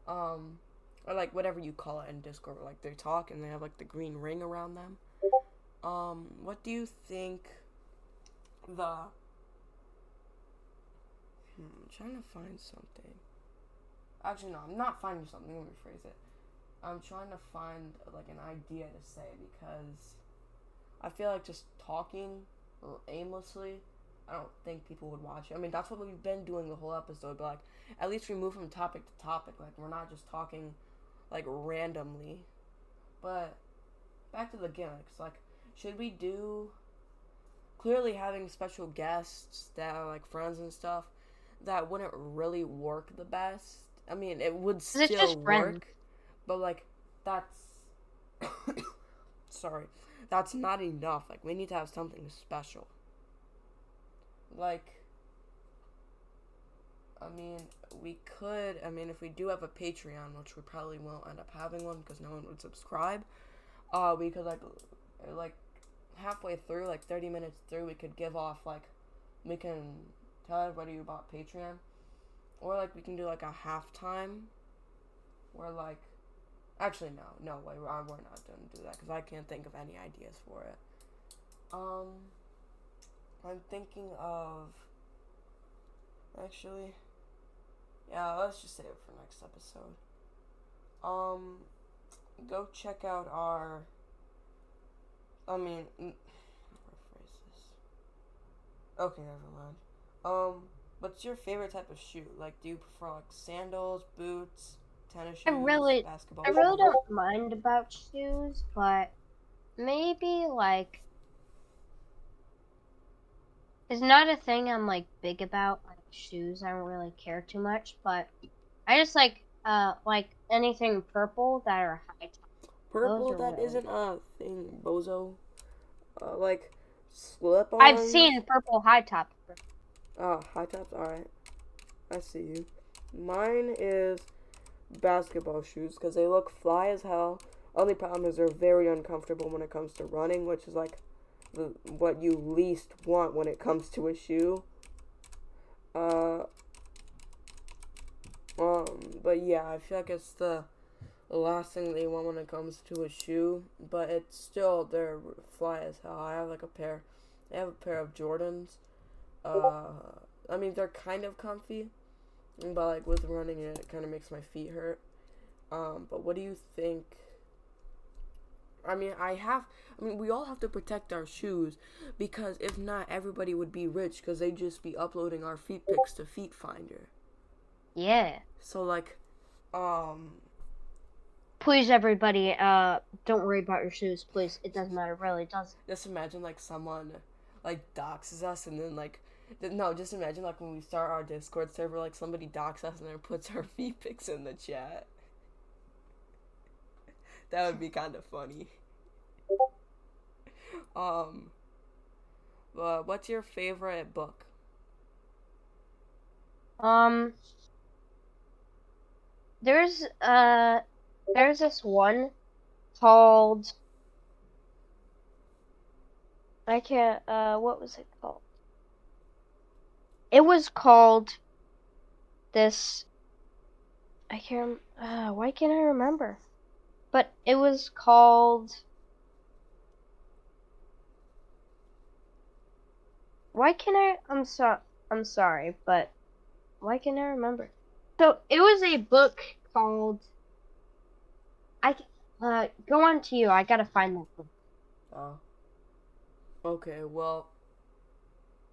Um or like whatever you call it in discord like they talk and they have like the green ring around them um, what do you think the hmm, I'm trying to find something. Actually no, I'm not finding something, let me rephrase it. I'm trying to find like an idea to say because I feel like just talking aimlessly I don't think people would watch it. I mean, that's what we've been doing the whole episode, but like, at least we move from topic to topic. Like, we're not just talking like randomly. But back to the gimmicks. Like, should we do clearly having special guests that are like friends and stuff that wouldn't really work the best? I mean it would still work but like that's sorry. That's not enough. Like we need to have something special. Like I mean, we could. I mean, if we do have a Patreon, which we probably won't end up having one because no one would subscribe, uh, we could like, like halfway through, like 30 minutes through, we could give off, like, we can tell everybody about Patreon. Or, like, we can do, like, a halftime where, like, actually, no, no way, we're not going to do that because I can't think of any ideas for it. Um, I'm thinking of, actually, Yeah, let's just save it for next episode. Um, go check out our. I mean, rephrase this. Okay, never mind. Um, what's your favorite type of shoe? Like, do you prefer like sandals, boots, tennis shoes, I really- basketball? I really don't mind about shoes, but maybe like it's not a thing I'm like big about. Like shoes, I don't really care too much, but I just like uh like anything purple that are high. Purple, Those are that really isn't a thing, bozo. Uh, like, slip on. I've seen purple high top. Oh, high tops. All right, I see you. Mine is basketball shoes because they look fly as hell. Only problem is they're very uncomfortable when it comes to running, which is like the what you least want when it comes to a shoe. Uh. Um, but yeah, I feel like it's the last thing that you want when it comes to a shoe. But it's still they're fly as hell. I have like a pair. I have a pair of Jordans. Uh, I mean they're kind of comfy, but like with running it, it kind of makes my feet hurt. Um, but what do you think? I mean, I have. I mean, we all have to protect our shoes because if not, everybody would be rich because they'd just be uploading our feet pics to Feet Finder. Yeah. So like, um, Please, everybody, uh, don't worry about your shoes, please. It doesn't matter, really. It doesn't. just imagine like someone like doxes us and then like no just imagine like when we start our discord server like somebody doxes us and then puts our feet pics in the chat that would be kind of funny um uh, what's your favorite book Um, there's uh, there's this one called I can't. Uh, what was it called? It was called this. I can't. Uh, why can't I remember? But it was called. Why can I? I'm so. I'm sorry, but why can't I remember? So it was a book called. I uh go on to you. I gotta find that book. oh okay well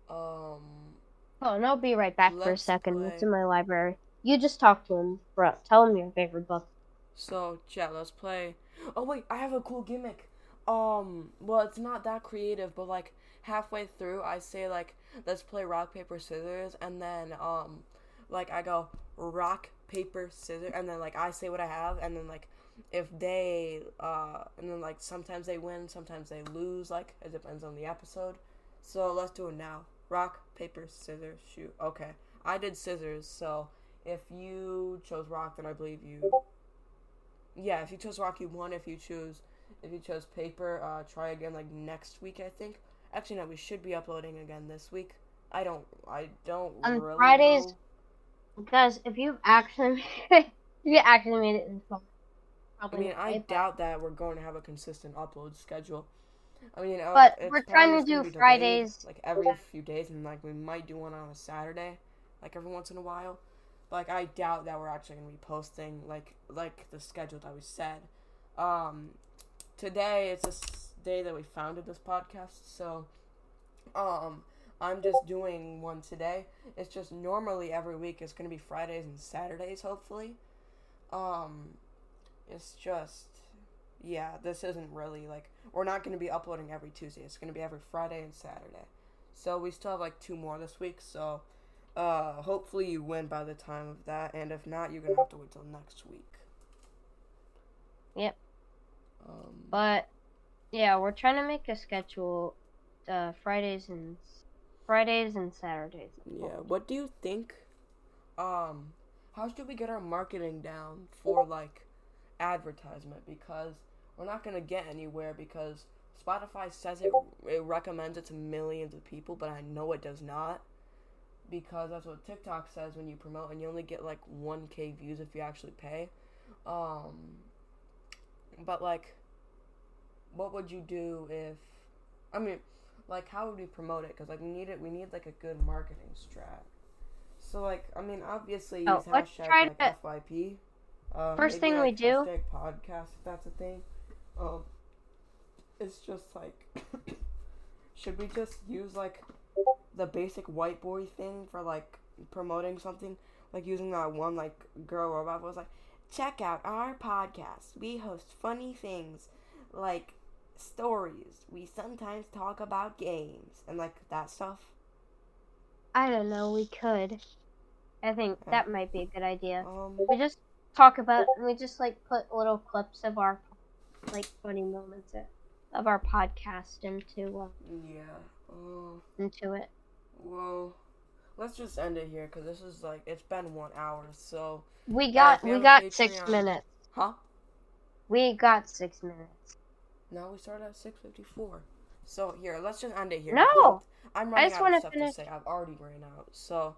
um Oh, and I'll be right back for a second. It's in my library. You just talk to him, bro. Tell him your favorite book. So, chat, let's play. Oh wait, I have a cool gimmick. Um, well, it's not that creative, but like halfway through, I say like, let's play rock paper scissors, and then um, like I go rock paper scissors, and then like I say what I have, and then like if they uh, and then like sometimes they win, sometimes they lose. Like it depends on the episode. So let's do it now. Rock paper scissors shoot. Okay, I did scissors, so if you chose rock, then I believe you yeah, if you chose rock, you won. If you choose, if you chose paper, uh, try again like next week. I think. Actually, no, we should be uploading again this week. I don't. I don't On really Fridays- know. Because if you've actually, if you actually made it I mean, I doubt that we're going to have a consistent upload schedule. I mean, uh, But we're trying to do be delayed, Fridays. like every few days, and like we might do one on a Saturday, like every once in a while. But, like I doubt that we're actually gonna be posting like like the schedule that we said. Um, today it's a day that we founded this podcast, so um, I'm just doing one today. It's just normally every week it's gonna be Fridays and Saturdays, hopefully. Um, it's just yeah, this isn't really like we're not going to be uploading every Tuesday. It's going to be every Friday and Saturday. So we still have like two more this week. So uh hopefully you win by the time of that and if not you're going to have to wait till next week. Yep. Um But yeah, we're trying to make a schedule, uh, Fridays and Fridays and Saturdays. yeah, what do you think um how should we get our marketing down for like advertisement because we're not going to get anywhere because Spotify says it, it recommends it to millions of people, but I know it does not because that's what TikTok says when you promote, and you only get like 1k views if you actually pay. Um, but like, what would you do if? I mean, like, how would we promote it? Because like, we need it. We need like a good marketing strat. So like, I mean, obviously Oh, use hashtag try like to- FYP. Uh, First thing we do- podcast if that's a thing. Um, it's just like, should we just use like the basic white boy thing for like promoting something? Like using that one like girl robot was like, check out our podcast. We host funny things like stories. We sometimes talk about games and like that stuff. I don't know. We could. I think that might be a good idea. Um, We just talk about. And we just like put little clips of our like funny moments of our podcast into uh, yeah. Uh, into it. Well, let's just end it here because this is like it's been one hour. So, We got if we we have a got six minutes. huh? We got six minutes. no we started at six fifty four. So here, let's just end it here. No! I'm I running just out wanna of stuff finish- to say. I've already ran out. So,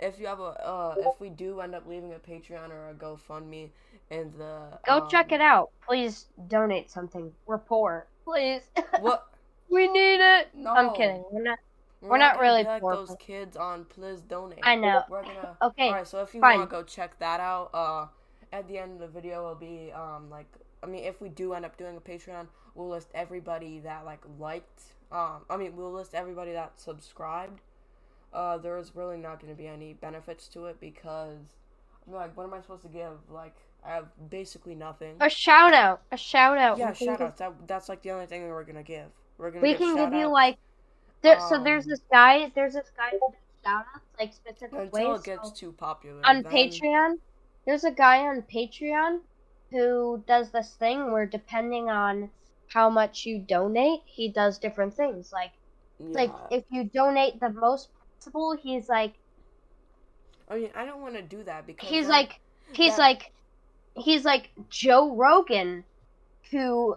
if you have a, uh, if we do end up leaving a Patreon or a GoFundMe and the Go um, check it out. Please donate something. We're poor. Please. What? we need it. No, I'm kidding. We're not. We're, We're not gonna really like poor, those kids on Please Donate. I know. We're gonna. Okay. Alright, so if you fine. to go check that out, uh, at the end of the video will be um like I mean if we do end up doing a Patreon, we'll list everybody that like liked. Um, I mean we'll list everybody that subscribed. Uh, there's really not going to be any benefits to it because I mean, like what am I supposed to give? Like I have basically nothing. A shout out. A shout out. Yeah, shout give- outs. That that's like the only thing that we're gonna give. We're gonna We give can give you like. There, so there's Um, this guy. There's this guy who does shout outs like specific until ways. it gets so- too popular. on then- Patreon, there's a guy on Patreon who does this thing where depending on how much you donate, he does different things. Like like if you donate the most possible, he's like I mean, I don't want to do that because he's then- like he's that- like he's like Joe Rogan who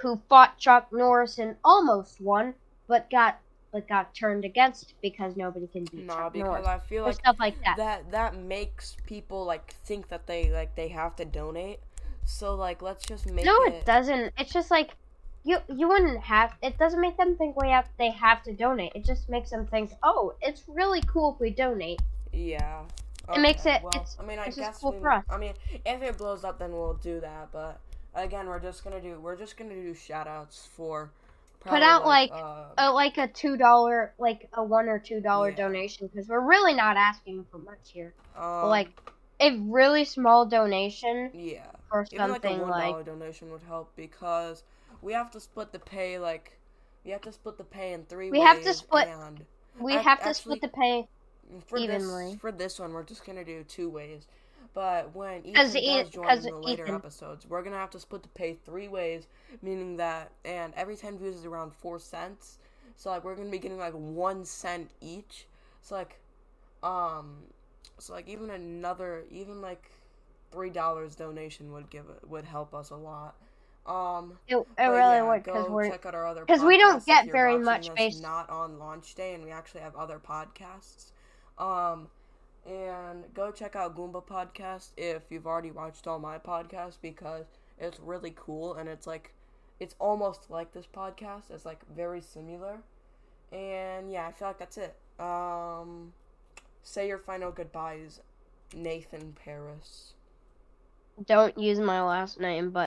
who fought Chuck Norris and almost won, but got but got turned against because nobody can beat Nah, Chuck because Norris I feel like stuff like that. that that makes people like think that they like they have to donate. So like, let's just make No, it. it doesn't. It's just like you you wouldn't have. It doesn't make them think we have. They have to donate. It just makes them think, oh, it's really cool if we donate. Yeah. It makes it- Well, it's- I mean, I guess cool we. for us. I mean, if it blows up, then we'll do that. But again, we're just gonna do. We're just gonna do shout outs for. put out, like, uh, Uh, like a two dollar, like a one or two dollar Yeah. donation, because we're really not asking for much here. um, like a really small donation Yeah. or Even like a something one like, donation would help because we have to split the pay like we have to split the pay in three We ways. have to split- and we have to actually- split the pay. for evenly. this for this one we're just gonna do two ways. But when Ethan does E- join in the later Ethan- episodes, we're gonna have to split the pay three ways, meaning that and every ten views is around four cents. So like we're gonna be getting like one cent each. So like um so like even another even like three dollars donation would give it would help us a lot. Um It, it really yeah, would because we're check out our other 'cause we don't get very much based- not on launch day and we actually have other podcasts. Um and go check out Goomba podcast if you've already watched all my podcasts because it's really cool and it's like it's almost like this podcast. It's like very similar. And yeah, I feel like that's it. Um say your final goodbyes, Nathan Paris. don't use my last name, but